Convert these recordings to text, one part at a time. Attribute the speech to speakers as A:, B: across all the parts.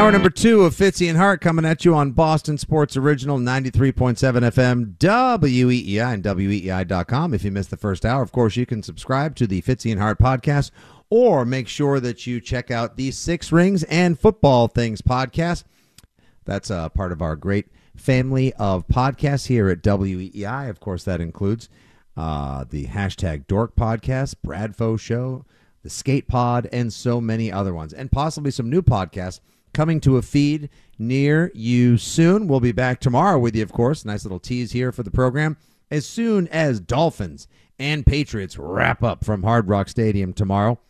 A: Hour number two of Fitzy and Hart coming at you on Boston Sports Original 93.7 FM, WEEI, and WEEI.com. If you missed the first hour, of course, you can subscribe to the Fitzy and Hart podcast or make sure that you check out the Six Rings and Football Things podcast. That's a part of our great family of podcasts here at WEEI. Of course, that includes uh, the hashtag Dork podcast, Bradfo Show, the Skate Pod, and so many other ones, and possibly some new podcasts coming to a feed near you soon. We'll be back tomorrow with you, of course. Nice little tease here for the program. As soon as Dolphins and Patriots wrap up from Hard Rock Stadium tomorrow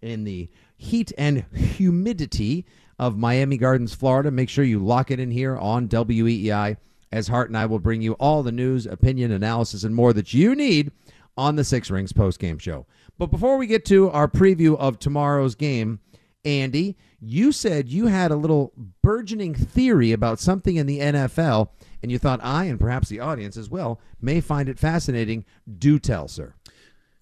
A: in the heat and humidity of Miami Gardens, Florida, make sure you lock it in here on WEEI as Hart and I will bring you all the news, opinion, analysis, and more that you need on the Six Rings post-game show. But before we get to our preview of tomorrow's game, Andy, you said you had a little burgeoning theory about something in the NFL, and you thought I and perhaps the audience as well may find it fascinating. Do tell, sir.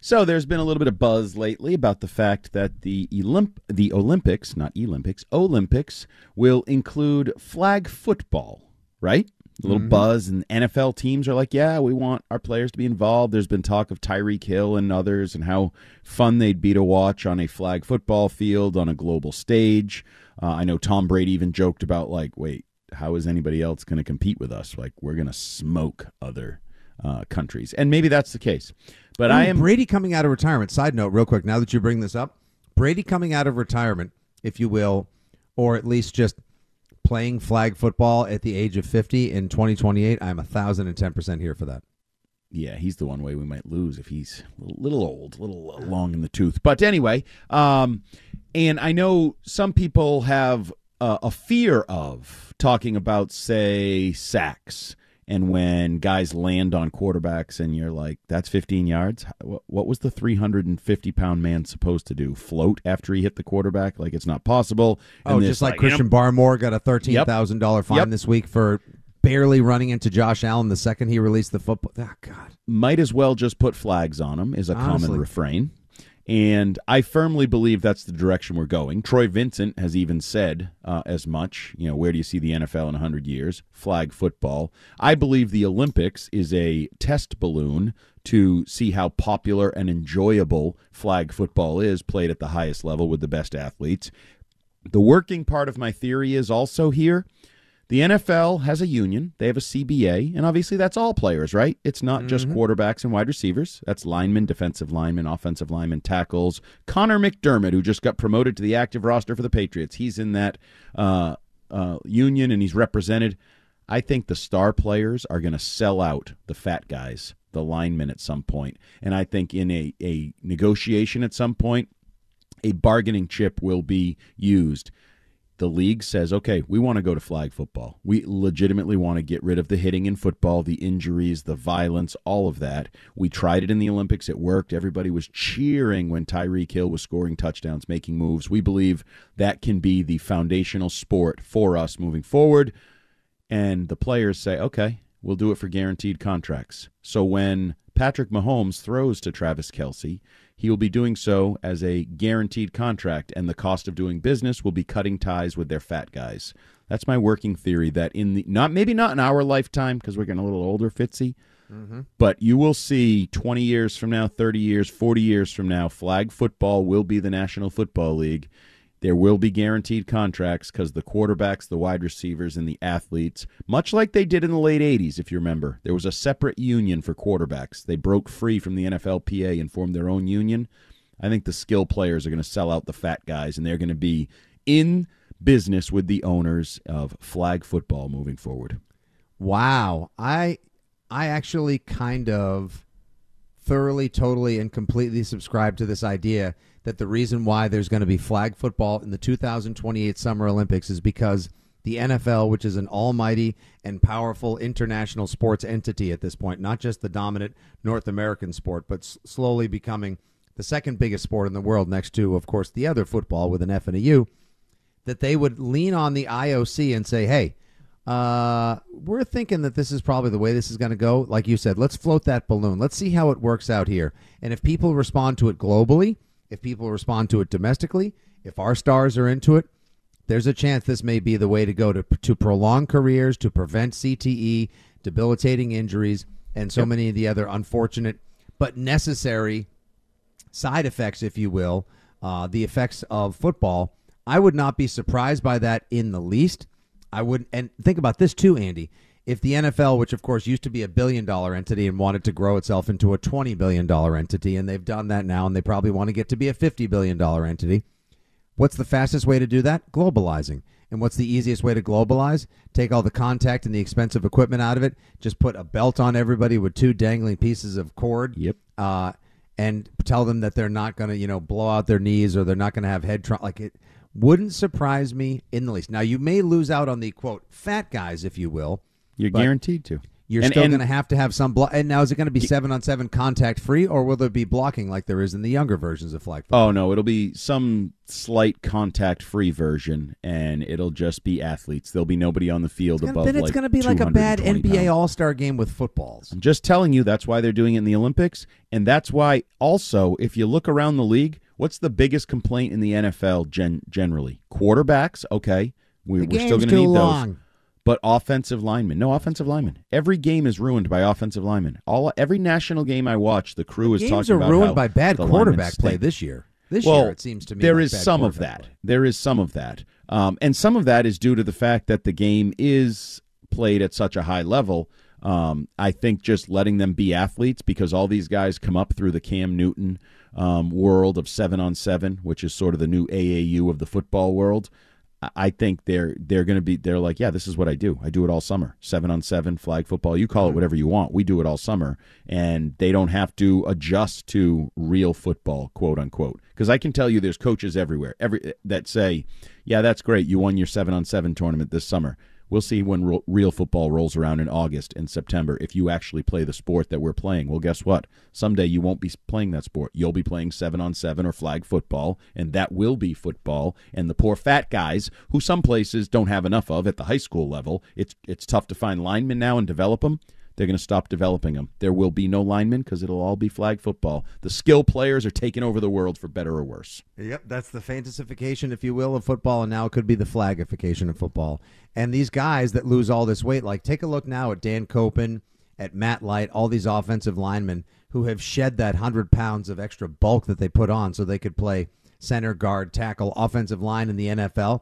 B: So there's been a little bit of buzz lately about the fact that the Olymp- the Olympics, not Olympics, Olympics will include flag football, right? A little buzz, and NFL teams are like, yeah, we want our players to be involved. There's been talk of Tyreek Hill and others and how fun they'd be to watch on a flag football field on a global stage. Uh, I know Tom Brady even joked about, like, wait, how is anybody else going to compete with us? Like, we're going to smoke other uh, countries. And maybe that's the case. But I am.
A: Brady coming out of retirement. Side note, real quick, now that you bring this up, Brady coming out of retirement, if you will, or at least just playing flag football at the age of 50 in 2028, I'm a thousand and ten percent here for that.
B: Yeah, he's the one way we might lose if he's a little, old, a little long in the tooth. But anyway, um, and I know some people have uh, a fear of talking about, say, sacks. And when guys land on quarterbacks and you're like, that's 15 yards? What, what was the 350 pound man supposed to do? Float after he hit the quarterback? Like, it's not possible. And
A: Oh, just like
B: you know,
A: Christian Barmore got a thirteen thousand dollar fine
B: Yep.
A: this week for barely running into Josh Allen the second he released the football. Oh, God,
B: might as well just put flags on him is a
A: Honestly.
B: common refrain. And I firmly believe that's the direction we're going. Troy Vincent has even said uh, as much. You know, where do you see the NFL in 100 years? Flag football. I believe the Olympics is a test balloon to see how popular and enjoyable flag football is played at the highest level with the best athletes. The working part of my theory is also here. The NFL has a union. They have a CBA, and obviously that's all players, right? It's not just quarterbacks and wide receivers. That's linemen, defensive linemen, offensive linemen, tackles. Connor McDermott, who just got promoted to the active roster for the Patriots, he's in that uh, uh, union and he's represented. I think the star players are going to sell out the fat guys, the linemen at some point. And I think in a, a negotiation at some point, a bargaining chip will be used the league says, okay, we want to go to flag football. We legitimately want to get rid of the hitting in football, the injuries, the violence, all of that. We tried it in the Olympics. It worked. Everybody was cheering when Tyreek Hill was scoring touchdowns, making moves. We believe that can be the foundational sport for us moving forward. And the players say, okay, we'll do it for guaranteed contracts. So when Patrick Mahomes throws to Travis Kelce, he will be doing so as a guaranteed contract, and the cost of doing business will be cutting ties with their fat guys. That's my working theory. That in the not maybe not in our lifetime because we're getting a little older, Fitzy, mm-hmm. but you will see 20 years from now, 30 years, 40 years from now, flag football will be the National Football League. There will be guaranteed contracts because the quarterbacks, the wide receivers, and the athletes, much like they did in the late 80s, if you remember, there was a separate union for quarterbacks. They broke free from the NFLPA and formed their own union. I think the skill players are going to sell out the fat guys, and they're going to be in business with the owners of flag football moving forward.
A: Wow. I I actually kind of thoroughly, totally, and completely subscribe to this idea that the reason why there's going to be flag football in the 2028 Summer Olympics is because the NFL, which is an almighty and powerful international sports entity at this point, not just the dominant North American sport, but s- slowly becoming the second biggest sport in the world next to, of course, the other football with an F and a U, that they would lean on the IOC and say, hey, uh, we're thinking that this is probably the way this is going to go. Like you said, let's float that balloon. Let's see how it works out here. And if people respond to it globally, if people respond to it domestically, if our stars are into it, there's a chance this may be the way to go to to prolong careers, to prevent CTE, debilitating injuries, and so many of the other unfortunate but necessary side effects, if you will, uh, the effects of football. I would not be surprised by that in the least. I wouldn't. and think about this too, Andy. If the NFL, which of course used to be a billion dollar entity and wanted to grow itself into a $20 billion entity, and they've done that now, and they probably want to get to be a $50 billion entity, What's the fastest way to do that? Globalizing. And what's the easiest way to globalize? Take all the contact and the expensive equipment out of it. Just put a belt on everybody with two dangling pieces of cord.
B: Yep.
A: Uh, and tell them that they're not going to, you know, blow out their knees or they're not going to have head trauma. Like it wouldn't surprise me in the least. Now you may lose out on the quote fat guys, if you will.
B: You're guaranteed to.
A: You're
B: And-
A: still going to have to have some block. And now is it going to be seven on seven contact free, or will there be blocking like there is in the younger versions of flag football?
B: Oh no, it'll be some slight contact-free version, and it'll just be athletes. There'll be nobody on the field
A: gonna-
B: above.
A: then it's
B: like
A: going to be like a bad NBA. All Star game with footballs.
B: I'm just telling you that's why they're doing it in the Olympics, and that's why also if you look around the league, what's the biggest complaint in the NFL gen- generally? Quarterbacks, okay, we,
A: The
B: we're still going to need
A: long.
B: those. But offensive linemen, no offensive linemen. Every game is ruined by offensive linemen. All every national game I watch, the crew is
A: Games
B: talking
A: are
B: about
A: ruined
B: how
A: by bad quarterback play this year. This
B: well,
A: year, it seems to me
B: there
A: like
B: is some of that.
A: play.
B: There is some of that, um, and some of that is due to the fact that the game is played at such a high level. Um, I think just letting them be athletes because all these guys come up through the Cam Newton um, world of seven on seven, which is sort of the new AAU of the football world. I- think they're they're going to be they're like yeah this is what I do. I do it all summer. Seven on seven flag football you call it whatever you want. We do it all summer and they don't have to adjust to real football quote unquote. Because I can tell you there's coaches everywhere every that say yeah that's great you won your seven on seven tournament this summer We'll see when real football rolls around in August and September if you actually play the sport that we're playing. Well, guess what? Someday you won't be playing that sport. You'll be playing seven on seven or flag football, and that will be football. And the poor fat guys, who some places don't have enough of at the high school level, it's it's tough to find linemen now and develop them. They're going to stop developing them. There will be no linemen because it'll all be flag football. The skill players are taking over the world for better or worse.
A: Yep, that's the fantasification, if you will, of football, and now it could be the flagification of football. And these guys that lose all this weight, like take a look now at Dan Koppen, at Matt Light, all these offensive linemen who have shed that hundred pounds of extra bulk that they put on so they could play center, guard, tackle, offensive line in the NFL.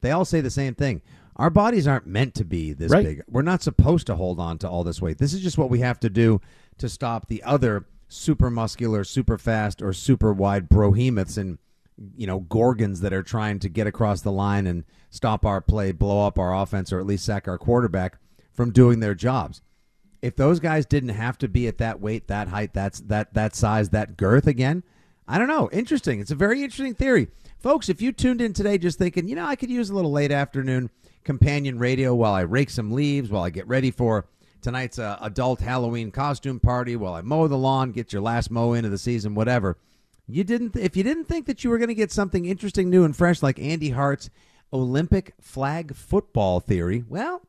A: They all say the same thing. Our bodies aren't meant to be this
B: Right.
A: big. We're not supposed to hold on to all this weight. This is just what we have to do to stop the other super muscular, super fast, or super wide brohemoths and you know gorgons that are trying to get across the line and stop our play, blow up our offense, or at least sack our quarterback from doing their jobs. If those guys didn't have to be at that weight, that height, that's that that size, that girth again, I don't know. Interesting. It's a very interesting theory. Folks, if you tuned in today just thinking, you know, I could use a little late afternoon companion radio while I rake some leaves, while I get ready for tonight's uh, adult Halloween costume party, while I mow the lawn, get your last mow into the season, whatever. You didn't if you didn't think that you were going to get something interesting, new and fresh like Andy Hart's Olympic flag football theory, well,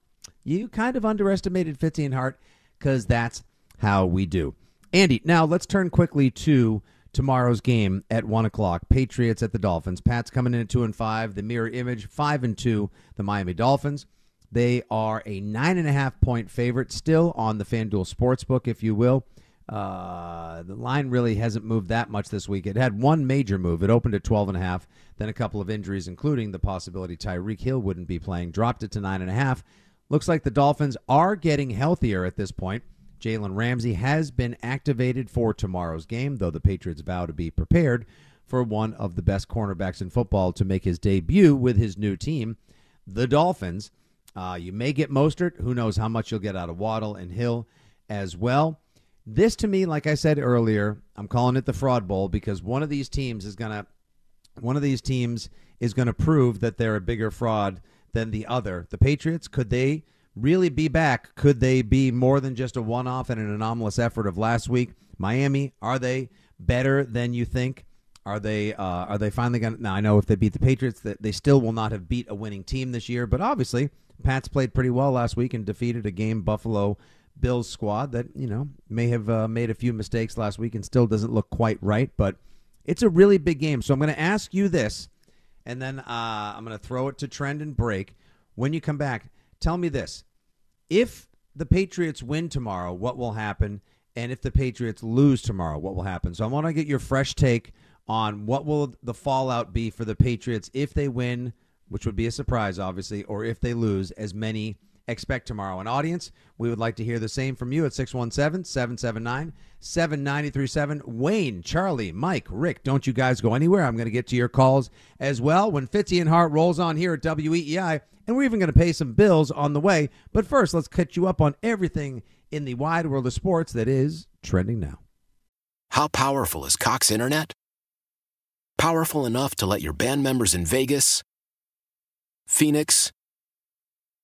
A: you kind of underestimated Fitzy and Hart because that's how we do. Andy, now let's turn quickly to tomorrow's game at one o'clock. Patriots at the Dolphins. Pats coming in at two and five. The mirror image five and two. The Miami Dolphins. They are a nine and a half point favorite, still on the FanDuel Sportsbook, if you will. Uh, the line really hasn't moved that much this week. It had one major move. It opened at 12 and a half, then a couple of injuries, including the possibility Tyreek Hill wouldn't be playing, dropped it to nine and a half. Looks like the Dolphins are getting healthier at this point. Jalen Ramsey has been activated for tomorrow's game, though the Patriots vow to be prepared for one of the best cornerbacks in football to make his debut with his new team, the Dolphins. Uh, you may get Mostert. Who knows how much you'll get out of Waddle and Hill as well. This to me, like I said earlier, I'm calling it the fraud bowl because one of these teams is gonna one of these teams is gonna prove that they're a bigger fraud than the other. The Patriots, could they really be back? Could they be more than just a one off and an anomalous effort of last week? Miami, are they better than you think? Are they uh, are they finally going to now I know if they beat the Patriots that they still will not have beat a winning team this year, but obviously Pats played pretty well last week and defeated a game Buffalo Bills squad that, you know, may have uh, made a few mistakes last week and still doesn't look quite right, but it's a really big game. So I'm going to ask you this and then uh, I'm going to throw it to trend and break. When you come back, tell me this. If the Patriots win tomorrow, what will happen? And if the Patriots lose tomorrow, what will happen? So I want to get your fresh take on what will the fallout be for the Patriots if they win, which would be a surprise, obviously, or if they lose, as many expect tomorrow. An audience, we would like to hear the same from you at 617 779 7937. Wayne, Charlie, Mike, Rick, don't you guys go anywhere. I'm going to get to your calls as well when Fitzy and Hart rolls on here at WEEI, and we're even going to pay some bills on the way. But first, let's catch you up on everything in the wide world of sports that is trending now.
C: How powerful is Cox Internet? Powerful enough to let your band members in Vegas, Phoenix,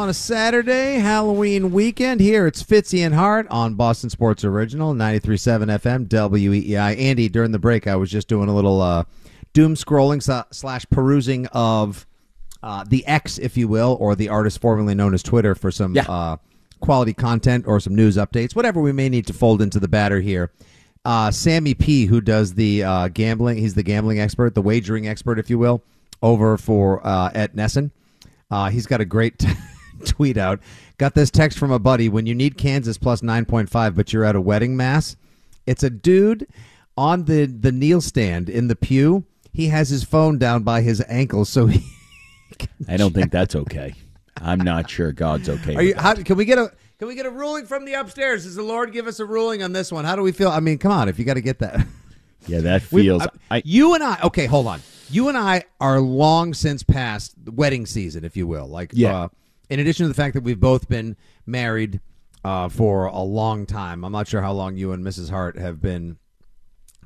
A: on a Saturday, Halloween weekend. Here it's Fitzy and Hart on Boston Sports Original, 93.7 FM, WEEI. Andy, during the break, I was just doing a little uh, doom scrolling slash perusing of uh, the X, if you will, or the artist formerly known as Twitter for some
B: Yeah.
A: uh, quality content or some news updates, whatever we may need to fold into the batter here. Uh, Sammy P, who does the uh, gambling, he's the gambling expert, the wagering expert, if you will, over for uh, at NESN. Uh, he's got a great tweet out. Got this text from a buddy. When you need Kansas plus nine point five, but you're at a wedding mass, it's a dude on the the kneel stand in the pew. He has his phone down by his ankle, so he.
B: I don't think that's okay. I'm not sure God's okay.
A: Are you? How, can we get a? Can we get a ruling from the upstairs? Does the Lord give us a ruling on this one? How do we feel? I mean, come on, if you got to get that.
B: yeah, that
A: We-
B: feels.
A: uh,
B: I,
A: you and I. Okay, hold on. You and I are long since past the wedding season, if you will. Like,
B: Yeah.
A: Uh, in addition to the fact that we've both been married uh, for a long time, I'm not sure how long you and Mrs. Hart have been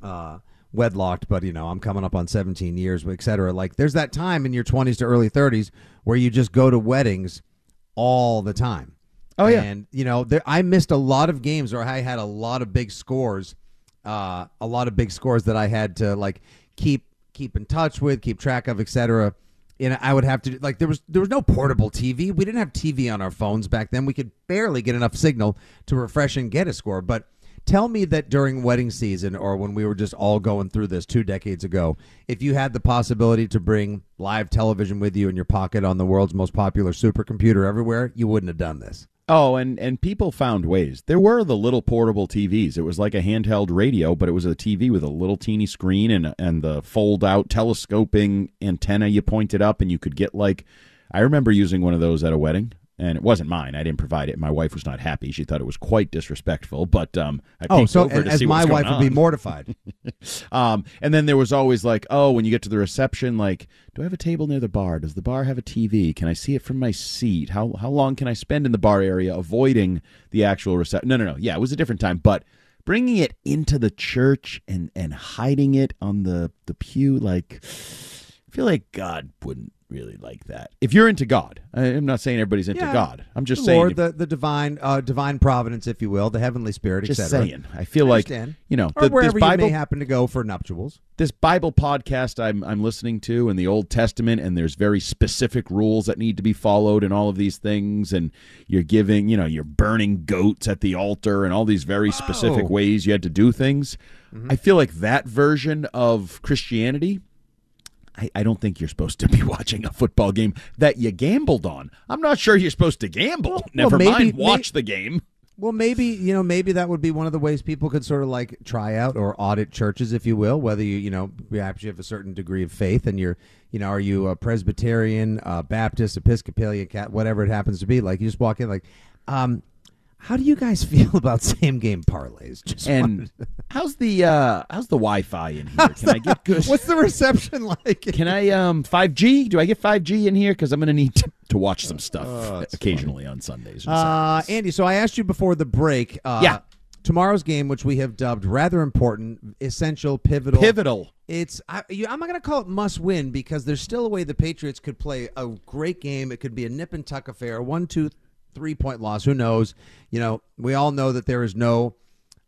A: uh, wedlocked, but you know, I'm coming up on 17 years, et cetera. Like, there's that time in your 20s to early 30s where you just go to weddings all the time.
B: Oh, yeah.
A: and you know, there, I missed a lot of games, or I had a lot of big scores, uh, a lot of big scores that I had to like keep keep in touch with, keep track of, et cetera. And I would have to like there was there was no portable TV. We didn't have TV on our phones back then. We could barely get enough signal to refresh and get a score. But tell me that during wedding season or when we were just all going through this two decades ago, if you had the possibility to bring live television with you in your pocket on the world's most popular supercomputer everywhere, you wouldn't have done this.
B: Oh, and and people found ways. There were the little portable TVs. It was like a handheld radio, but it was a TV with a little teeny screen and and the fold out telescoping antenna. You pointed up, and you could get like. I remember using one of those at a wedding. And it wasn't mine. I didn't provide it. My wife was not happy. She thought it was quite disrespectful. But um, I
A: Oh, so
B: over
A: and
B: to
A: as
B: see
A: my wife would be mortified.
B: Um, and then there was always like, oh, when you get to the reception, like, do I have a table near the bar? Does the bar have a TV? Can I see it from my seat? How how long can I spend in the bar area, avoiding the actual reception? No, no, no. Yeah, it was a different time, but bringing it into the church and and hiding it on the the pew, like, I feel like God wouldn't really like that. If you're into God, I, I'm not saying everybody's into
A: Yeah.
B: God. I'm just saying.
A: Lord,
B: if-
A: the, the divine, uh, divine providence, if you will, the heavenly spirit,
B: just
A: etc.
B: saying. I feel like
A: Understand.
B: you know
A: or
B: the,
A: wherever
B: this Bible
A: you may happen to go for nuptials.
B: this Bible podcast I'm I'm listening to in the Old Testament and there's very specific rules that need to be followed and all of these things and you're giving, you know, you're burning goats at the altar and all these very specific ways you had to do things. I feel like that version of Christianity I, I don't think you're supposed to be watching a football game that you gambled on. I'm not sure you're supposed to gamble.
A: Well,
B: Never
A: well, maybe-
B: mind watch the game.
A: Well, maybe you know, maybe that would be one of the ways people could sort of like try out or audit churches, if you will. Whether you, you know, perhaps you have a certain degree of faith, and you're, you know, are you a Presbyterian, uh, Baptist, Episcopalian, cat, whatever it happens to be. Like you just walk in, like, um, how do you guys feel about same game parlays? Just
B: And how's the uh how's the Wi-Fi in here? Can I get good
A: what's the reception like?
B: Can I um 5G? Do I get 5G in here? Because I'm going to need to, to watch some stuff
A: Oh,
B: occasionally on Sundays. And
A: Uh, Andy, so I asked you before the break. Uh,
B: Yeah.
A: Tomorrow's game, which we have dubbed rather important, essential, pivotal.
B: Pivotal.
A: It's I, you, I'm not going to call it must win because there's still a way the Patriots could play a great game. It could be a nip and tuck affair, one, two, three point loss. Who knows? You know, we all know that there is no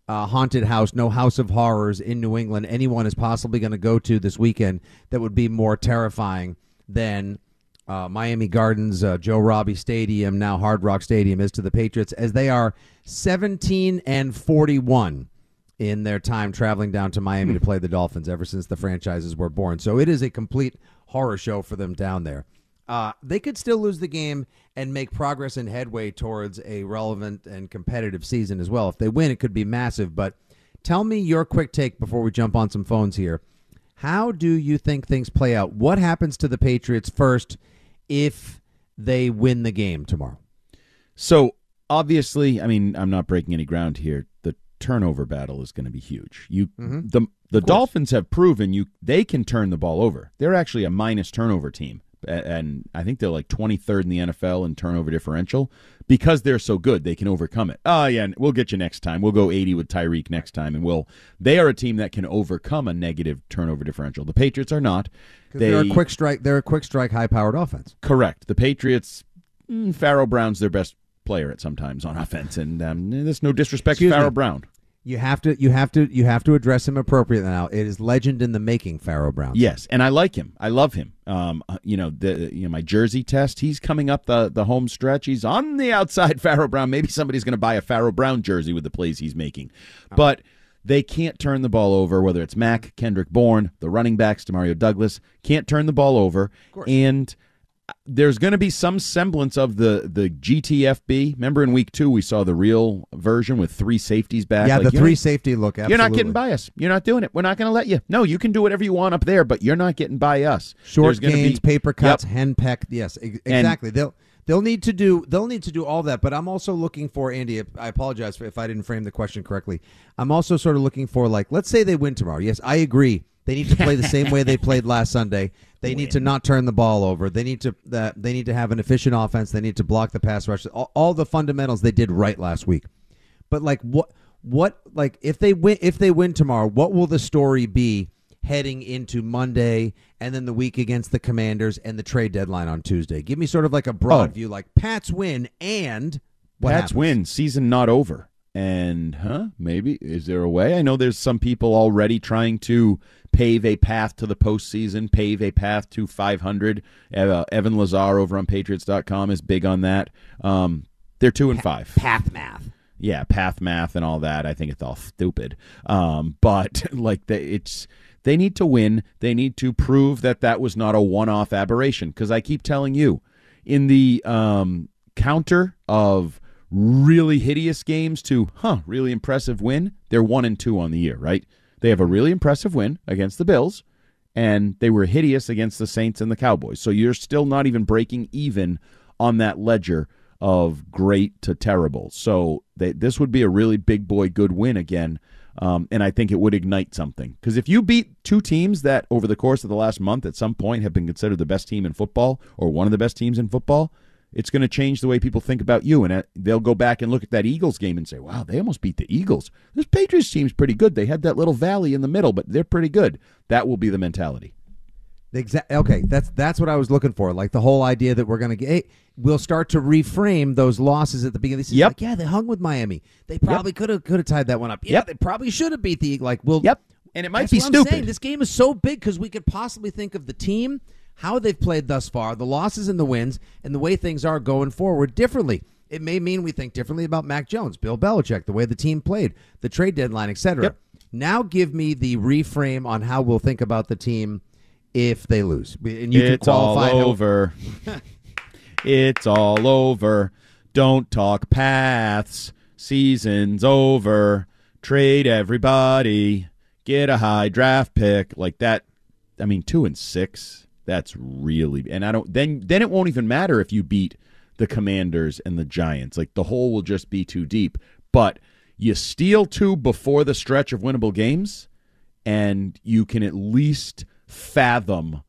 A: uh, haunted house, no house of horrors in New England. Anyone is possibly going to go to this weekend that would be more terrifying than uh, Miami Gardens, uh, Joe Robbie Stadium, now Hard Rock Stadium, is to the Patriots, as they are 17 and 41 in their time traveling down to Miami to play the Dolphins ever since the franchises were born. So it is a complete horror show for them down there. Uh, they could still lose the game and make progress and headway towards a relevant and competitive season as well. If they win, it could be massive. But tell me your quick take before we jump on some phones here. How do you think things play out? What happens to the Patriots first if they win the game tomorrow?
B: So obviously, I mean, I'm not breaking any ground here. The turnover battle is going to be huge. You the the Dolphins have proven you they can turn the ball over. They're actually a minus turnover team. And I think they're like 23rd in the NFL in turnover differential because they're so good. They can overcome it. Oh yeah, we'll get you next time. We'll go 80 with Tyreek next time, and we'll. They are a team that can overcome a negative turnover differential. The Patriots are not. They
A: They're a quick strike. They're a quick strike, high powered offense.
B: Correct. The Patriots, mm, Pharaoh Brown's their best player at sometimes on offense, and um, there's no disrespect
A: Excuse
B: to Pharaoh
A: me.
B: Brown.
A: You have to you have to you have to address him appropriately now. It is legend in the making, Pharaoh Brown.
B: Yes, and I like him. I love him. Um, uh, you know the you know my jersey test. He's coming up the the home stretch. He's on the outside. Pharaoh Brown. Maybe somebody's going to buy a Pharaoh Brown jersey with the plays he's making, but they can't turn the ball over. Whether it's Mac, Kendrick Bourne, the running backs, Demario Douglas, can't turn the ball over, and there's going to be some semblance of the the GTFB. Remember in week two we saw the real version with three safeties back.
A: Yeah,
B: Like,
A: the three
B: not-
A: safety look. Absolutely.
B: You're not getting by us. You're not doing it. We're not going to let you. No, you can do whatever you want up there, but you're not getting by us.
A: Short
B: There's
A: gains,
B: be,
A: paper cuts,
B: Yep.
A: henpeck. Yes, ex- exactly. they'll they'll need to do they'll need to do all that. But I'm also looking for Andy. I apologize if I didn't frame the question correctly. I'm also sort of looking for like, let's say they win tomorrow. Yes, I agree. They need to play the same way they played last Sunday. They need to not turn the ball over. They need to that they need to have an efficient offense. They need to block the pass rush. All, all the fundamentals they did right last week. But like what what like if they win if they win tomorrow, what will the story be heading into Monday and then the week against the Commanders and the trade deadline on Tuesday? Give me sort of like a broad
B: Oh.
A: view like Pats win and what
B: Pats
A: happens?
B: win. Season not over. And huh? Maybe is there a way? I know there's some people already trying to pave a path to the postseason, pave a path to 500. Uh, Evan Lazar over on Patriots.com is big on that. Um, they're two and five.
A: Path math.
B: yeah, path math and all that. I think it's all stupid. Um, but like they, it's they need to win. They need to prove that that was not a one-off aberration. Because I keep telling you, in the um, counter of really hideous games to huh, really impressive win, they're one and two on the year. Right? They have a really impressive win against the Bills. And they were hideous against the Saints and the Cowboys. So you're still not even breaking even on that ledger of great to terrible. So they, this would be a really big boy good win again. Um, and I think it would ignite something. Because if you beat two teams that over the course of the last month at some point have been considered the best team in football or one of the best teams in football, it's going to change the way people think about you. And uh, they'll go back and look at that Eagles game and say, wow, they almost beat the Eagles. This Patriots team's pretty good. They had that little valley in the middle, but they're pretty good. That will be the mentality.
A: Exact. Okay, that's that's what I was looking for. Like the whole idea that we're gonna get, hey, we'll start to reframe those losses at the beginning. This is
B: Yep.
A: like, yeah, they hung with Miami. They probably could have could have tied that one up. Yeah,
B: Yep.
A: they probably should have beat the like. We'll
B: Yep. And it might be stupid.
A: saying. This game is so big because we could possibly think of the team, how they've played thus far, the losses and the wins, and the way things are going forward differently. It may mean we think differently about Mac Jones, Bill Belichick, the way the team played, the trade deadline, etc.
B: Yep.
A: Now give me the reframe on how we'll think about the team if they lose. And you
B: it's
A: can qualify
B: all over. it's all over. Don't talk paths. Season's over. Trade everybody. Get a high draft pick like that. I mean, two and six. That's really and I don't. Then then it won't even matter if you beat the Commanders and the Giants. Like the hole will just be too deep. But you steal two before the stretch of winnable games, and you can at least fathom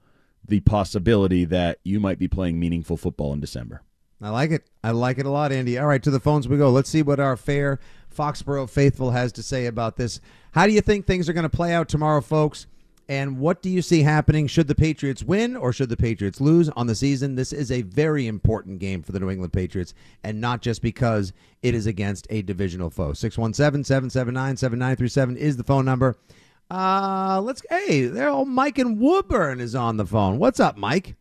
B: the possibility that you might be playing meaningful football in December.
A: I like it. I like it a lot, Andy. All right, to the phones we go. Let's see what our fair Foxborough faithful has to say about this. How do you think things are going to play out tomorrow, folks? And what do you see happening? Should the Patriots win or should the Patriots lose on the season? This is a very important game for the New England Patriots, and not just because it is against a divisional foe. 617 779 7937 is the phone number. Uh, let's, hey, there, old Mike and Woburn is on the phone. What's up, Mike?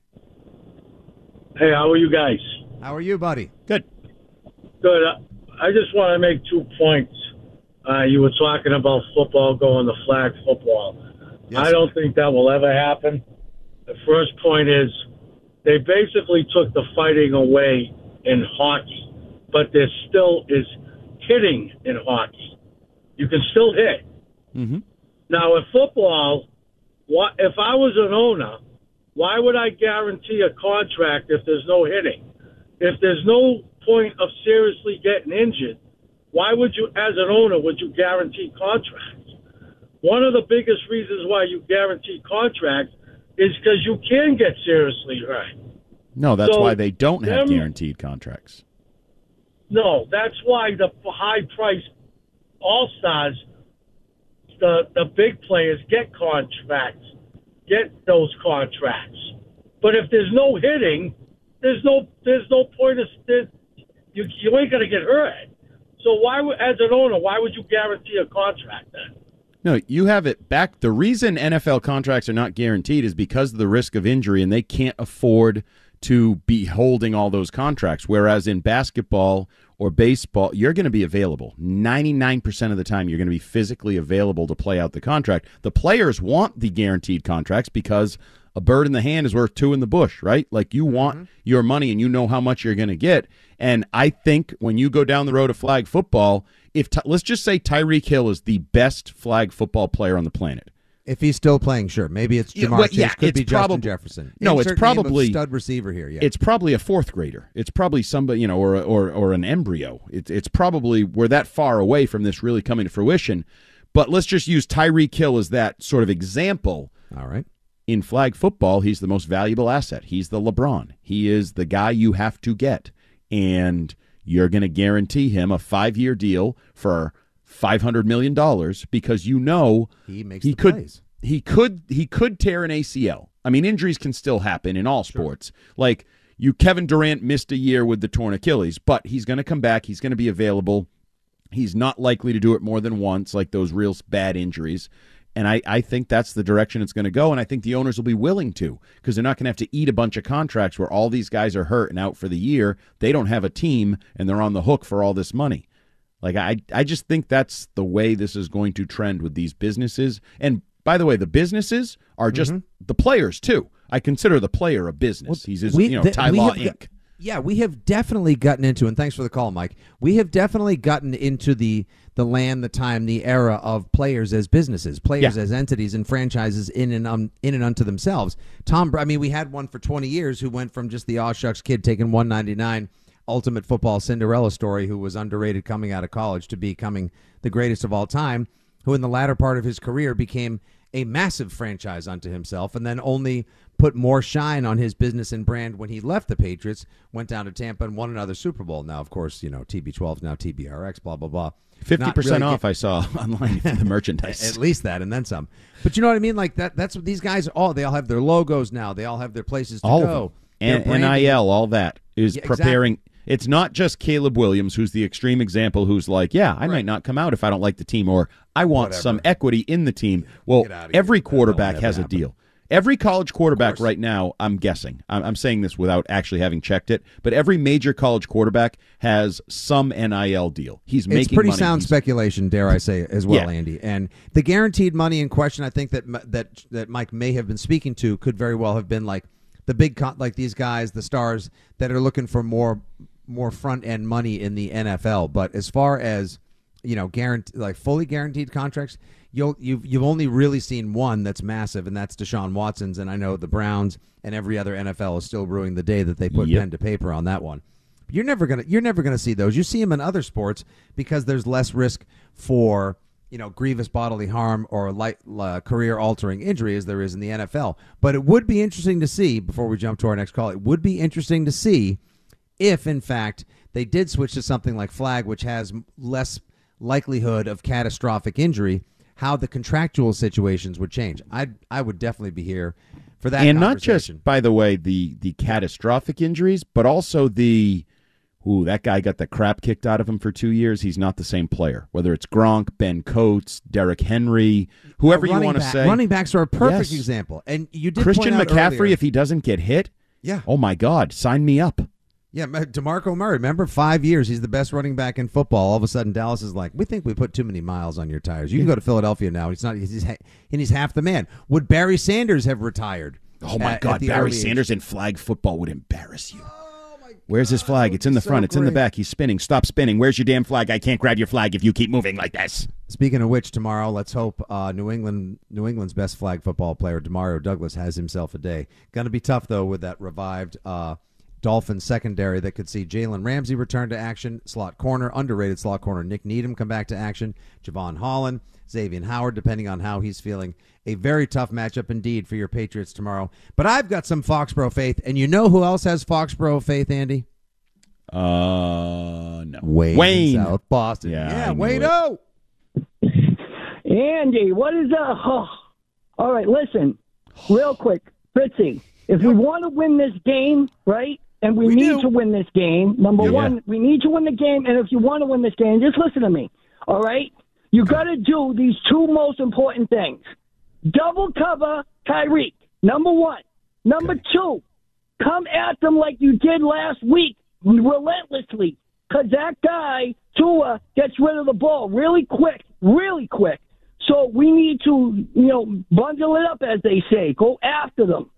D: Hey, how are you guys?
A: How are you, buddy?
B: Good.
D: Good. Uh, I just want to make two points. Uh, you were talking about football going to flag football.
A: Yes.
D: I don't think that will ever happen. The first point is they basically took the fighting away in hockey, but there still is hitting in hockey. You can still hit.
B: Mhm.
D: Now, in football, what if I was an owner? Why would I guarantee a contract if there's no hitting? If there's no point of seriously getting injured, why would you, as an owner, would you guarantee contracts? One of the biggest reasons why you guarantee contracts is because you can get seriously hurt.
B: No, that's
D: So,
B: why they don't have
D: them-
B: guaranteed contracts.
D: No, that's why the high price all stars, the the big players get contracts, get those contracts. But if there's no hitting, there's no there's no point of there, you you ain't gonna get hurt. So why, as an owner, why would you guarantee a contract then?
B: No, you have it back. The reason NFL contracts are not guaranteed is because of the risk of injury, and they can't afford to be holding all those contracts. Whereas in basketball or baseball, you're going to be available. 99% of the time, you're going to be physically available to play out the contract. The players want the guaranteed contracts because a bird in the hand is worth two in the bush, right? Like you want mm-hmm. your money and you know how much you're going to get. And I think when you go down the road of flag football, if let's just say Tyreek Hill is the best flag football player on the planet.
A: If he's still playing, sure. Maybe it's Ja'Marr well, yeah. Could be Justin Jefferson.
B: No, Insert it's probably
A: stud receiver here. Yeah,
B: it's probably a fourth grader. It's probably somebody you know, or or or an embryo. It's it's probably we're that far away from this really coming to fruition. But let's just use Tyreek Hill as that sort of example.
A: All right.
B: In flag football, he's the most valuable asset. He's the LeBron. He is the guy you have to get, and you're going to guarantee him a five year deal for five hundred million dollars because you know
A: he makes
B: he could
A: plays.
B: he could he could tear an ACL. I mean, injuries can still happen in all sports. Sure. Like you, Kevin Durant missed a year with the torn Achilles, but he's going to come back. He's going to be available. He's not likely to do it more than once, like those real bad injuries. And I, I think that's the direction it's going to go. And I think the owners will be willing to because they're not going to have to eat a bunch of contracts where all these guys are hurt and out for the year. They don't have a team and they're on the hook for all this money. Like I, I just think that's the way this is going to trend with these businesses. And by the way, the businesses are just mm-hmm. the players too. I consider the player a business. Well, He's his, we, you know, Ty Law Inc.
A: Yeah, we have definitely gotten into, and thanks for the call, Mike. We have definitely gotten into the the land, the time, the era of players as businesses, players yeah. as entities, and franchises in and um, in and unto themselves. Tom, I mean, we had one for twenty years who went from just the aw shucks kid taking one ninety nine, ultimate football Cinderella story, who was underrated coming out of college, to becoming the greatest of all time. Who in the latter part of his career became a massive franchise unto himself, and then only put more shine on his business and brand when he left the Patriots, went down to Tampa and won another Super Bowl. Now, of course, you know, TB12 is now TBRX, blah, blah, blah.
B: 50% really off, get, I saw online the merchandise.
A: At least that, and then some. But you know what I mean? Like, that. that's what these guys all, they all have their logos now. They all have their places to
B: all
A: go.
B: And NIL, all that is yeah, preparing. Exactly. It's not just Caleb Williams, who's the extreme example, who's like, yeah, I right. might not come out if I don't like the team, or I want Whatever. some equity in the team. Well, every quarterback has happen. a deal. Every college quarterback right now, I'm guessing, I'm, I'm, saying this without actually having checked it, but every major college quarterback has some NIL deal. He's making
A: it's pretty
B: money.
A: sound
B: He's,
A: speculation, dare I say, as well, yeah. Andy. And the guaranteed money in question, I think that that that Mike may have been speaking to, could very well have been like the big, like these guys, the stars that are looking for more more front end money in the NFL. But as far as you know, guarantee like fully guaranteed contracts, you'll you've you've only really seen one that's massive, and that's Deshaun Watson's. And I know the Browns and every other NFL is still brewing the day that they put yep. pen to paper on that one. You're never gonna you're never gonna see those. You see them in other sports because there's less risk for you know grievous bodily harm or light uh, career altering injury as there is in the NFL. But it would be interesting to see before we jump to our next call. It would be interesting to see if in fact they did switch to something like flag, which has less likelihood of catastrophic injury how the contractual situations would change. I I would definitely be here for that.
B: And not just by the way the the catastrophic injuries, but also the ooh that guy got the crap kicked out of him for two years. He's not the same player. Whether it's Gronk, Ben Coates, Derrick Henry, whoever you want to say,
A: running backs are a perfect yes. example. And you did
B: Christian McCaffrey
A: earlier,
B: if he doesn't get hit.
A: Yeah.
B: Oh my God, sign me up.
A: Yeah, DeMarco Murray. Remember, five years, he's the best running back in football. All of a sudden, Dallas is like, we think we put too many miles on your tires. You can go to Philadelphia now. He's not. He's and he's half the man. Would Barry Sanders have retired?
B: Oh my at, God, at Barry Sanders age? in flag football would embarrass you. Oh Where's his flag? It's in the front. it's in the back. He's spinning. Stop spinning. Where's your damn flag? I can't grab your flag if you keep moving like this.
A: Speaking of which, tomorrow, let's hope uh, New England, New England's best flag football player, Demario Douglas, has himself a day. Going to be tough though with that revived. Uh, Dolphins secondary that could see Jalen Ramsey return to action, slot corner, underrated slot corner Nik Needham come back to action, Jevon Holland, Xavier Howard, depending on how he's feeling. A very tough matchup indeed for your Patriots tomorrow. But I've got some Foxborough faith, and you know who else has Foxborough faith, Andy?
B: Uh, no.
A: Wayne,
B: Wayne.
A: South Boston.
B: Yeah,
A: yeah Wayne. Oh.
E: Andy, what is that? Oh. All right, listen, real quick, Fritzy. If we want to win this game, right? And we,
A: We
E: need
A: do.
E: to win this game. Number
B: Yeah.
E: one, we need to win the game, and if you want to win this game, just listen to me. All right, you got to do these two most important things: double cover Tyreek. Number one. Number two, come at them like you did last week, relentlessly, because that guy Tua gets rid of the ball really quick, really quick. So we need to, you know, bundle it up, as they say. Go after them.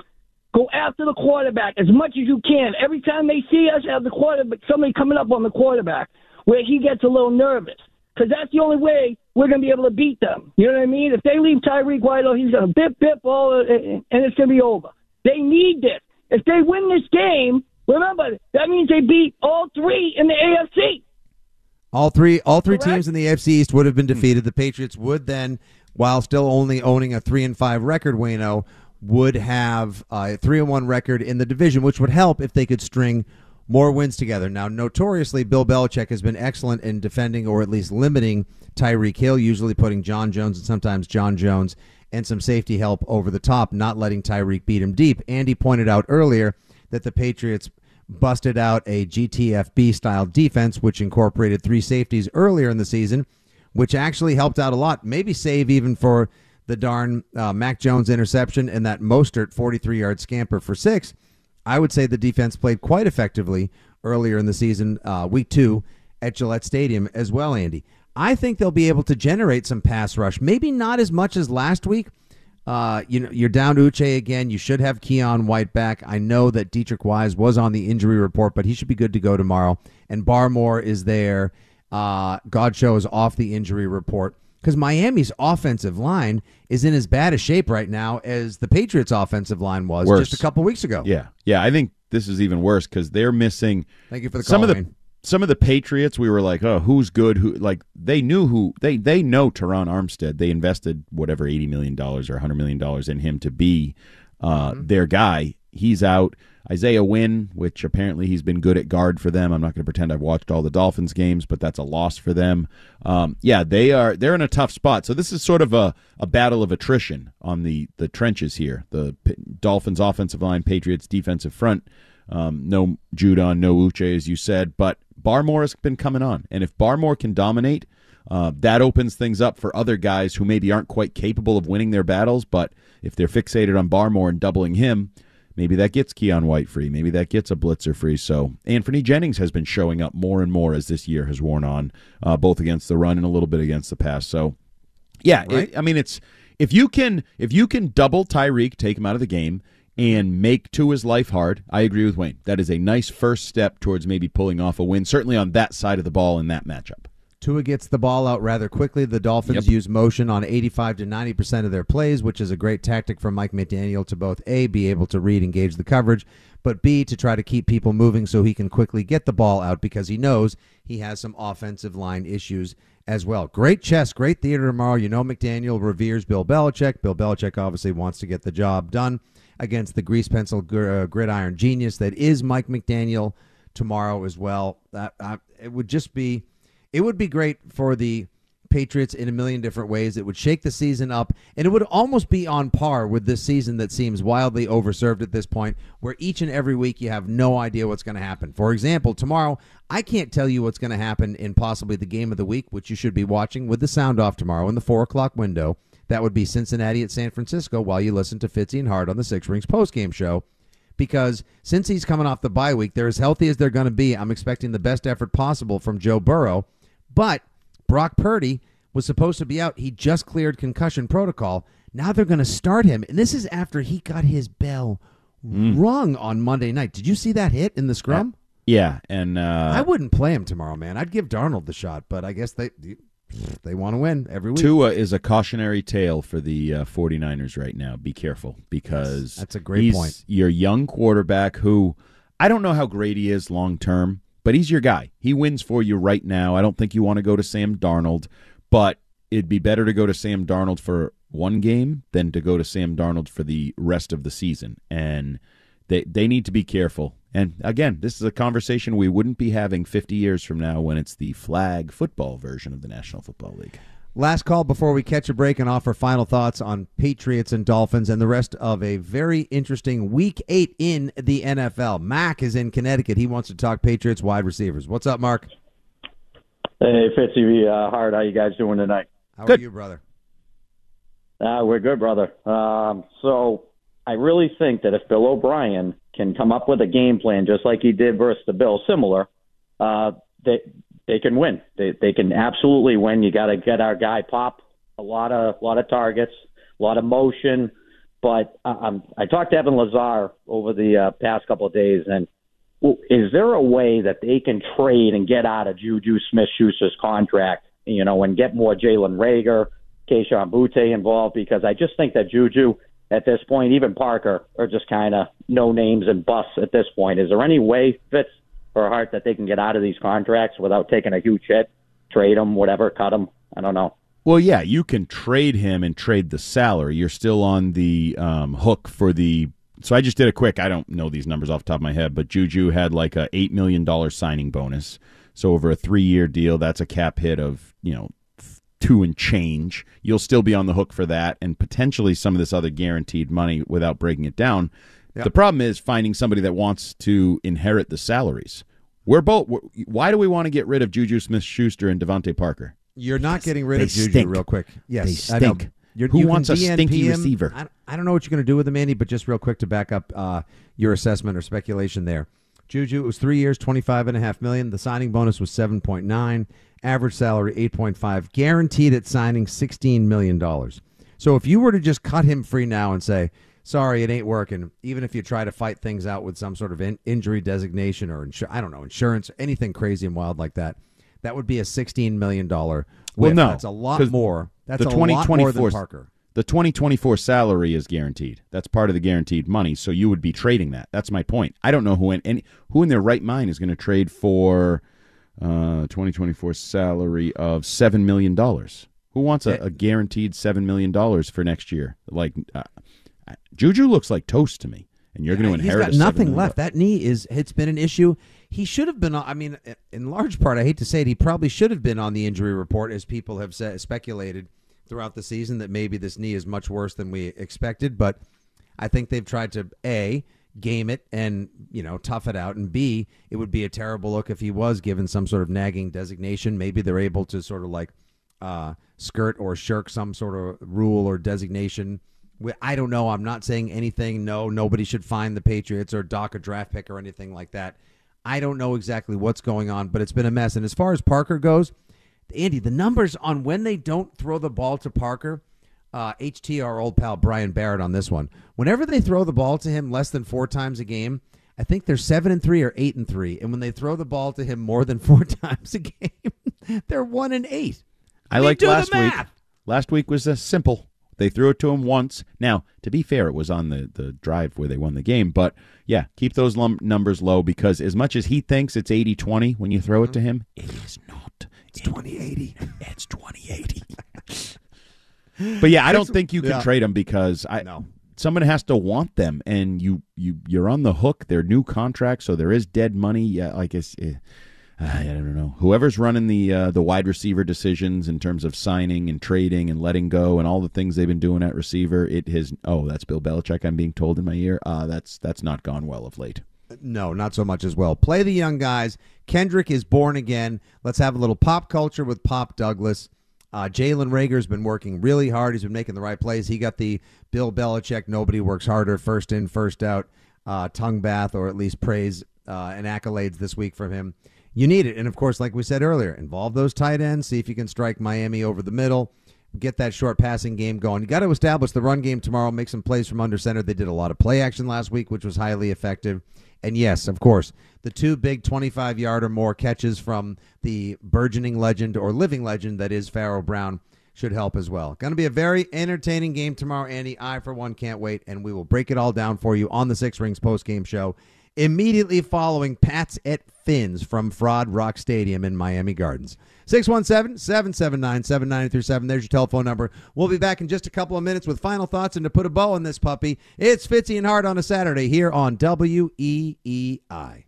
E: Go after the quarterback as much as you can. Every time they see us have the quarterback, somebody coming up on the quarterback, where he gets a little nervous, because that's the only way we're going to be able to beat them. You know what I mean? If they leave Tyreek White, oh, he's going to bip bip all, uh, uh, and it's going to be over. They need this. If they win this game, remember that means they beat all three in the AFC.
A: All three, all three
E: Correct.
A: teams in the AFC East would have been defeated. The Patriots would then, while still only owning a three and five record, Wayno would have a three and one record in the division, which would help if they could string more wins together. Now, notoriously, Bill Belichick has been excellent in defending or at least limiting Tyreek Hill, usually putting John Jones and sometimes John Jones and some safety help over the top, not letting Tyreek beat him deep. Andy pointed out earlier that the Patriots busted out a GTFB style defense, which incorporated three safeties earlier in the season, which actually helped out a lot. Maybe save even for the darn uh, Mac Jones interception and that Mostert 43 yard scamper for six. I would say the defense played quite effectively earlier in the season, uh, week two at Gillette Stadium as well, Andy. I think they'll be able to generate some pass rush. Maybe not as much as last week. Uh, you know, you're down to Uche again. You should have Keion White back. I know that Deatrich Wise was on the injury report, but he should be good to go tomorrow. And Barmore is there. Uh, Godchaux is off the injury report because Miami's offensive line is in as bad a shape right now as the Patriots' offensive line was
B: Worse.
A: just a couple weeks ago.
B: Yeah, yeah. I think this is even worse because they're missing.
A: Thank you for the
B: some
A: call,
B: of the some of the Patriots. We were like, oh, who's good? Who like they knew who they they know Terron Armstead. They invested whatever eighty million dollars or hundred million dollars in him to be uh,
A: Mm-hmm.
B: their guy. He's out. Isaiah Wynn, which apparently he's been good at guard for them. I'm not going to pretend I've watched all the Dolphins games, but that's a loss for them. Um, yeah, they are they're in a tough spot. So this is sort of a, a battle of attrition on the the trenches here. The P- Dolphins offensive line, Patriots defensive front. Um, no Judon, no Uche, as you said, but Barmore has been coming on, and if Barmore can dominate, uh, that opens things up for other guys who maybe aren't quite capable of winning their battles. But if they're fixated on Barmore and doubling him, maybe that gets Keion White free. Maybe that gets a blitzer free. So Anfernee Jennings has been showing up more and more as this year has worn on, uh, both against the run and a little bit against the pass. So yeah, it- I mean it's if you can if you can double Tyreek, take him out of the game, and make Tua's life hard. I agree with Wayne. That is a nice first step towards maybe pulling off a win, certainly on that side of the ball in that matchup.
A: Tua gets the ball out rather quickly. The Dolphins
B: Yep.
A: use motion on 85 to 90% of their plays, which is a great tactic for Mike McDaniel to both A, be able to read and gauge the coverage, but B, to try to keep people moving so he can quickly get the ball out because he knows he has some offensive line issues as well. Great chess, great theater tomorrow. You know McDaniel reveres Bill Belichick. Bill Belichick obviously wants to get the job done against the grease pencil gr- uh, gridiron genius that is Mike McDaniel tomorrow as well. That uh, it would just be it would be great for the Patriots in a million different ways. It would shake the season up, and it would almost be on par with this season that seems wildly overserved at this point, where each and every week you have no idea what's going to happen. For example, tomorrow, I can't tell you what's going to happen in possibly the game of the week, which you should be watching with the sound off tomorrow in the four o'clock window. That would be Cincinnati at San Francisco while you listen to Fitzy and Hart on the Six Rings postgame show because since he's coming off the bye week, they're as healthy as they're going to be. I'm expecting the best effort possible from Joe Burrow. But Brock Purdy was supposed to be out. He just cleared concussion protocol. Now they're going to start him. And this is after he got his bell rung on Monday night. Did you see that hit in the scrum?
B: Yeah, and uh,
A: I wouldn't play him tomorrow, man. I'd give Darnold the shot, but I guess they they want to win every week.
B: Tua is a cautionary tale for the uh, 49ers right now. Be careful because
A: That's a great
B: he's
A: point.
B: Your young quarterback who I don't know how great he is long term, but he's your guy. He wins for you right now. I don't think you want to go to Sam Darnold, but it'd be better to go to Sam Darnold for one game than to go to Sam Darnold for the rest of the season. And they they need to be careful. And again, this is a conversation we wouldn't be having 50 years from now when it's the flag football version of the National Football League.
A: Last call before we catch a break and offer final thoughts on Patriots and Dolphins and the rest of a very interesting week eight in the NFL. Mac is in Connecticut. He wants to talk Patriots wide receivers. What's up, Mark?
F: Hey, Fitzy, uh, Hart, how you guys doing tonight?
A: How
B: Good.
A: are you, brother?
F: Uh, we're good, brother. Um, so I really think that if Bill O'Brien can come up with a game plan just like he did versus the Bills, similar, uh, they they can win. They they can absolutely win. You got to get our guy Pop a lot of a lot of targets, a lot of motion. But um, I talked to Evan Lazar over the uh, past couple of days, and is there a way that they can trade and get out of Juju Smith-Schuster's contract, you know, and get more Jalen Reagor, Kayshon Boutte involved? Because I just think that Juju at this point, even Parker, are just kind of no names and busts at this point. Is there any way, Fitz or Hart, that they can get out of these contracts without taking a huge hit, trade them, whatever, cut them? I don't know.
B: Well, yeah, you can trade him and trade the salary. You're still on the um, hook for the. So I just did a quick. I don't know these numbers off the top of my head, but Juju had like a eight million dollar signing bonus. So over a three year deal, that's a cap hit of you know two and change. You'll still be on the hook for that, and potentially some of this other guaranteed money without breaking it down. The problem is finding somebody that wants to inherit the salaries. We're both. Why do we want to get rid of Juju Smith Schuster and DeVante Parker?
A: You're not getting rid
B: they
A: of Juju
B: stink.
A: real quick. Yes,
B: They stink.
A: You're,
B: Who
A: you
B: wants a
A: DNP
B: stinky
A: him.
B: receiver?
A: I, I don't know what you're going to do with him, Andy, but just real quick to back up uh, your assessment or speculation there. Juju, it was three years, twenty-five and a half million. The signing bonus was seven point nine. Average salary eight point five. Guaranteed at signing sixteen million dollars. So if you were to just cut him free now and say, "Sorry, it ain't working," even if you try to fight things out with some sort of in- injury designation or insur- I don't know insurance, anything crazy and wild like that, that would be a sixteen million dollar.
B: Well, no,
A: that's a lot more. That's
B: the
A: a lot more
B: 2024
A: than Parker.
B: The 2024 salary is guaranteed. That's part of the guaranteed money. So you would be trading that. That's my point. I don't know who in any who in their right mind is going to trade for uh, 2024 salary of seven million dollars. Who wants a, a guaranteed seven million dollars for next year? Like uh, Juju looks like toast to me, and you're going to
A: He's
B: inherit.
A: got
B: a $7
A: nothing left. That knee is it's been an issue. He should have been. on- I mean, in large part, I hate to say it, he probably should have been on the injury report, as people have said, speculated throughout the season that maybe this knee is much worse than we expected. But I think they've tried to a game it and you know tough it out, and b it would be a terrible look if he was given some sort of nagging designation. Maybe they're able to sort of like uh, skirt or shirk some sort of rule or designation. We- I don't know. I'm not saying anything. No, nobody should find the Patriots or dock a draft pick or anything like that. I don't know exactly what's going on, but it's been a mess. And as far as Parker goes, Andy, the numbers on when they don't throw the ball to Parker, uh, HT, our old pal Brian Barrett on this one. Whenever they throw the ball to him less than four times a game, I think they're seven and three or eight and three. And when they throw the ball to him more than four times a game, they're one and eight.
B: I
A: mean,
B: liked last week. Last week was uh, simple. They threw it to him once. Now, to be fair, it was on the, the drive where they won the game. But yeah, keep those lum- numbers low because as much as he thinks it's 80 20 when you throw it to him, it is not. It's 2080. It's 2080. but yeah, I don't think you can
A: yeah.
B: trade him because I
A: No.
B: someone has to want them and you you you're on the hook. They're new contracts, so there is dead money. Yeah, like it's eh, I don't know. Whoever's running the uh, the wide receiver decisions in terms of signing and trading and letting go and all the things they've been doing at receiver, it has. Oh, that's Bill Belichick. I'm being told in my ear. Uh, that's that's not gone well of late.
A: No, not so much as well. Play the young guys. Kendrick is born again. Let's have a little pop culture with Pop Douglas. Uh, Jalen Reagor's been working really hard. He's been making the right plays. He got the Bill Belichick, nobody works harder, first in, first out uh, tongue bath, or at least praise uh, and accolades this week from him. You need it. And of course, like we said earlier, involve those tight ends. See if you can strike Miami over the middle. Get that short passing game going. You got to establish the run game tomorrow. Make some plays from under center. They did a lot of play action last week, which was highly effective. And yes, of course, the two big 25 yard or more catches from the burgeoning legend or living legend that is Pharaoh Brown should help as well. Going to be a very entertaining game tomorrow, Andy. I, for one, can't wait. And we will break it all down for you on the Six Rings post game show immediately following Pats at Fins from Fraud Rock Stadium in Miami Gardens. 617 779 7937. There's your telephone number. We'll be back in just a couple of minutes with final thoughts and to put a bow on this puppy. It's Fitzy and Hart on a Saturday here on WEEI.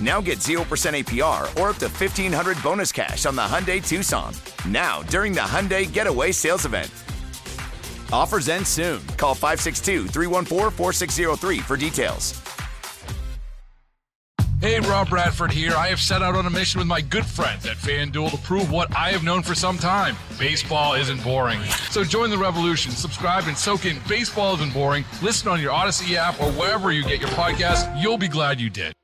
G: Now get 0% APR or up to 1500 bonus cash on the Hyundai Tucson. Now, during the Hyundai Getaway Sales Event. Offers end soon. Call 562 314 4603 for details.
H: Hey, Rob Bradford here. I have set out on a mission with my good friends at FanDuel to prove what I have known for some time baseball isn't boring. So join the revolution, subscribe, and soak in Baseball Isn't Boring. Listen on your Odyssey app or wherever you get your podcast. You'll be glad you did.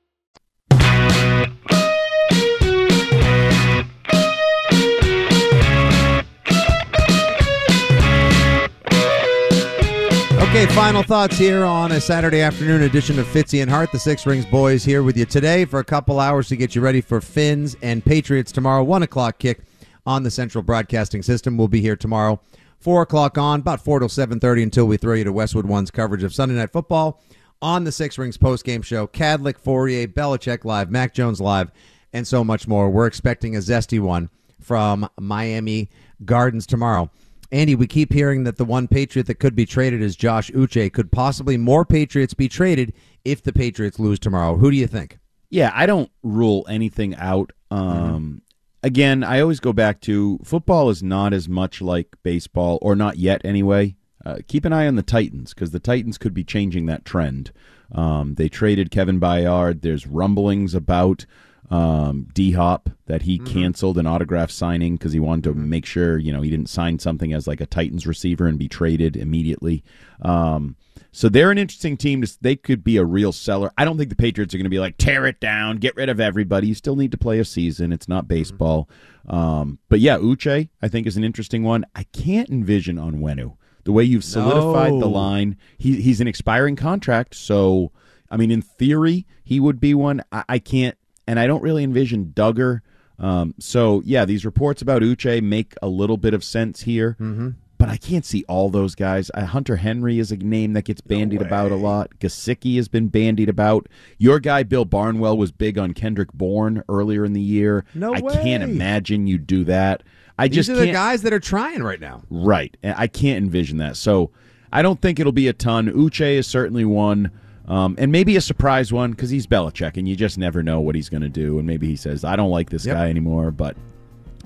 A: Okay, final thoughts here on a Saturday afternoon edition of Fitzy and Hart. The Six Rings Boys here with you today for a couple hours to get you ready for Finns and Patriots tomorrow. One o'clock kick on the Central Broadcasting System. We'll be here tomorrow, four o'clock on, about four till seven thirty until we throw you to Westwood One's coverage of Sunday Night Football on the Six Rings post game show. Cadlick, Fourier, Belichick live, Mac Jones live, and so much more. We're expecting a zesty one from Miami Gardens tomorrow. Andy, we keep hearing that the one Patriot that could be traded is Josh Uche. Could possibly more Patriots be traded if the Patriots lose tomorrow? Who do you think?
B: Yeah, I don't rule anything out. Um, Again, I always go back to football is not as much like baseball, or not yet anyway. Uh, keep an eye on the Titans because the Titans could be changing that trend. Um, they traded Kevin Byard. There's rumblings about um, D Hop that he canceled an autograph signing because he wanted to make sure you know he didn't sign something as like a Titans receiver and be traded immediately. Um, so they're an interesting team. to- They could be a real seller. I don't think the Patriots are going to be like tear it down, get rid of everybody. You still need to play a season. It's not baseball. Um, but yeah, Uche I think is an interesting one. I can't envision Onwenu the way you've solidified the line. He he's an expiring contract, so I mean, in theory, he would be one. I, I can't, and I don't really envision Dugger. Um, so yeah, these reports about Uche make a little bit of sense here, mm-hmm. but I can't see all those guys. Uh, Hunter Henry is a name that gets bandied about a lot. Gesicki has been bandied about. Your guy Bill Barnwell was big on Kendrick Bourne earlier in the year.
A: No
B: I can't imagine you do that. I
A: These
B: just
A: are the guys that are trying right now.
B: Right. I can't envision that. So I don't think it'll be a ton. Uche is certainly one. Um, and maybe a surprise one because he's Belichick and you just never know what he's going to do. And maybe he says, I don't like this
A: Yep.
B: guy anymore. But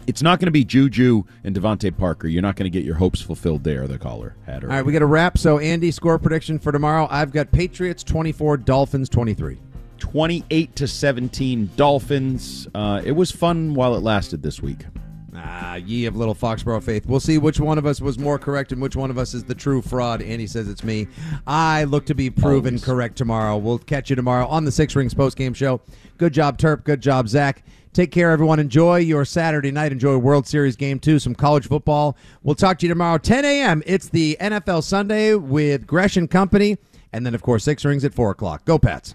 B: it's not going to be Juju and DeVante Parker. You're not going to get your hopes fulfilled there, the caller had
A: All right, we got a wrap. So, Andy, score prediction for tomorrow. I've got Patriots 24, Dolphins 23.
B: 28 to 17 Dolphins. Uh, it was fun while it lasted this week.
A: Ah, ye of little Foxborough faith. We'll see which one of us was more correct and which one of us is the true fraud. Andy says it's me. I look to be proven
B: Always.
A: correct tomorrow. We'll catch you tomorrow on the Six Rings post game show. Good job, Terp. Good job, Zach. Take care, everyone. Enjoy your Saturday night. Enjoy World Series game two, some college football. We'll talk to you tomorrow, 10 a.m. It's the NFL Sunday with Gresh and Company. And then, of course, Six Rings at 4 o'clock. Go, Pats.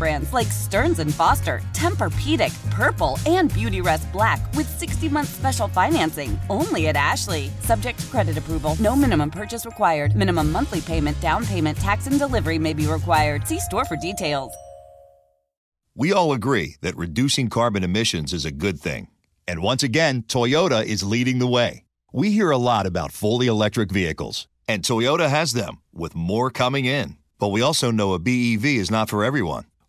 I: brands like Stearns and Foster, Tempur-Pedic, Purple, and Beautyrest Black with 60-month special financing. Only at Ashley. Subject to credit approval. No minimum purchase required. Minimum monthly payment, down payment, tax, and delivery may be required. See store for details.
J: We all agree that reducing carbon emissions is a good thing. And once again, Toyota is leading the way. We hear a lot about fully electric vehicles, and Toyota has them, with more coming in. But we also know a BEV is not for everyone,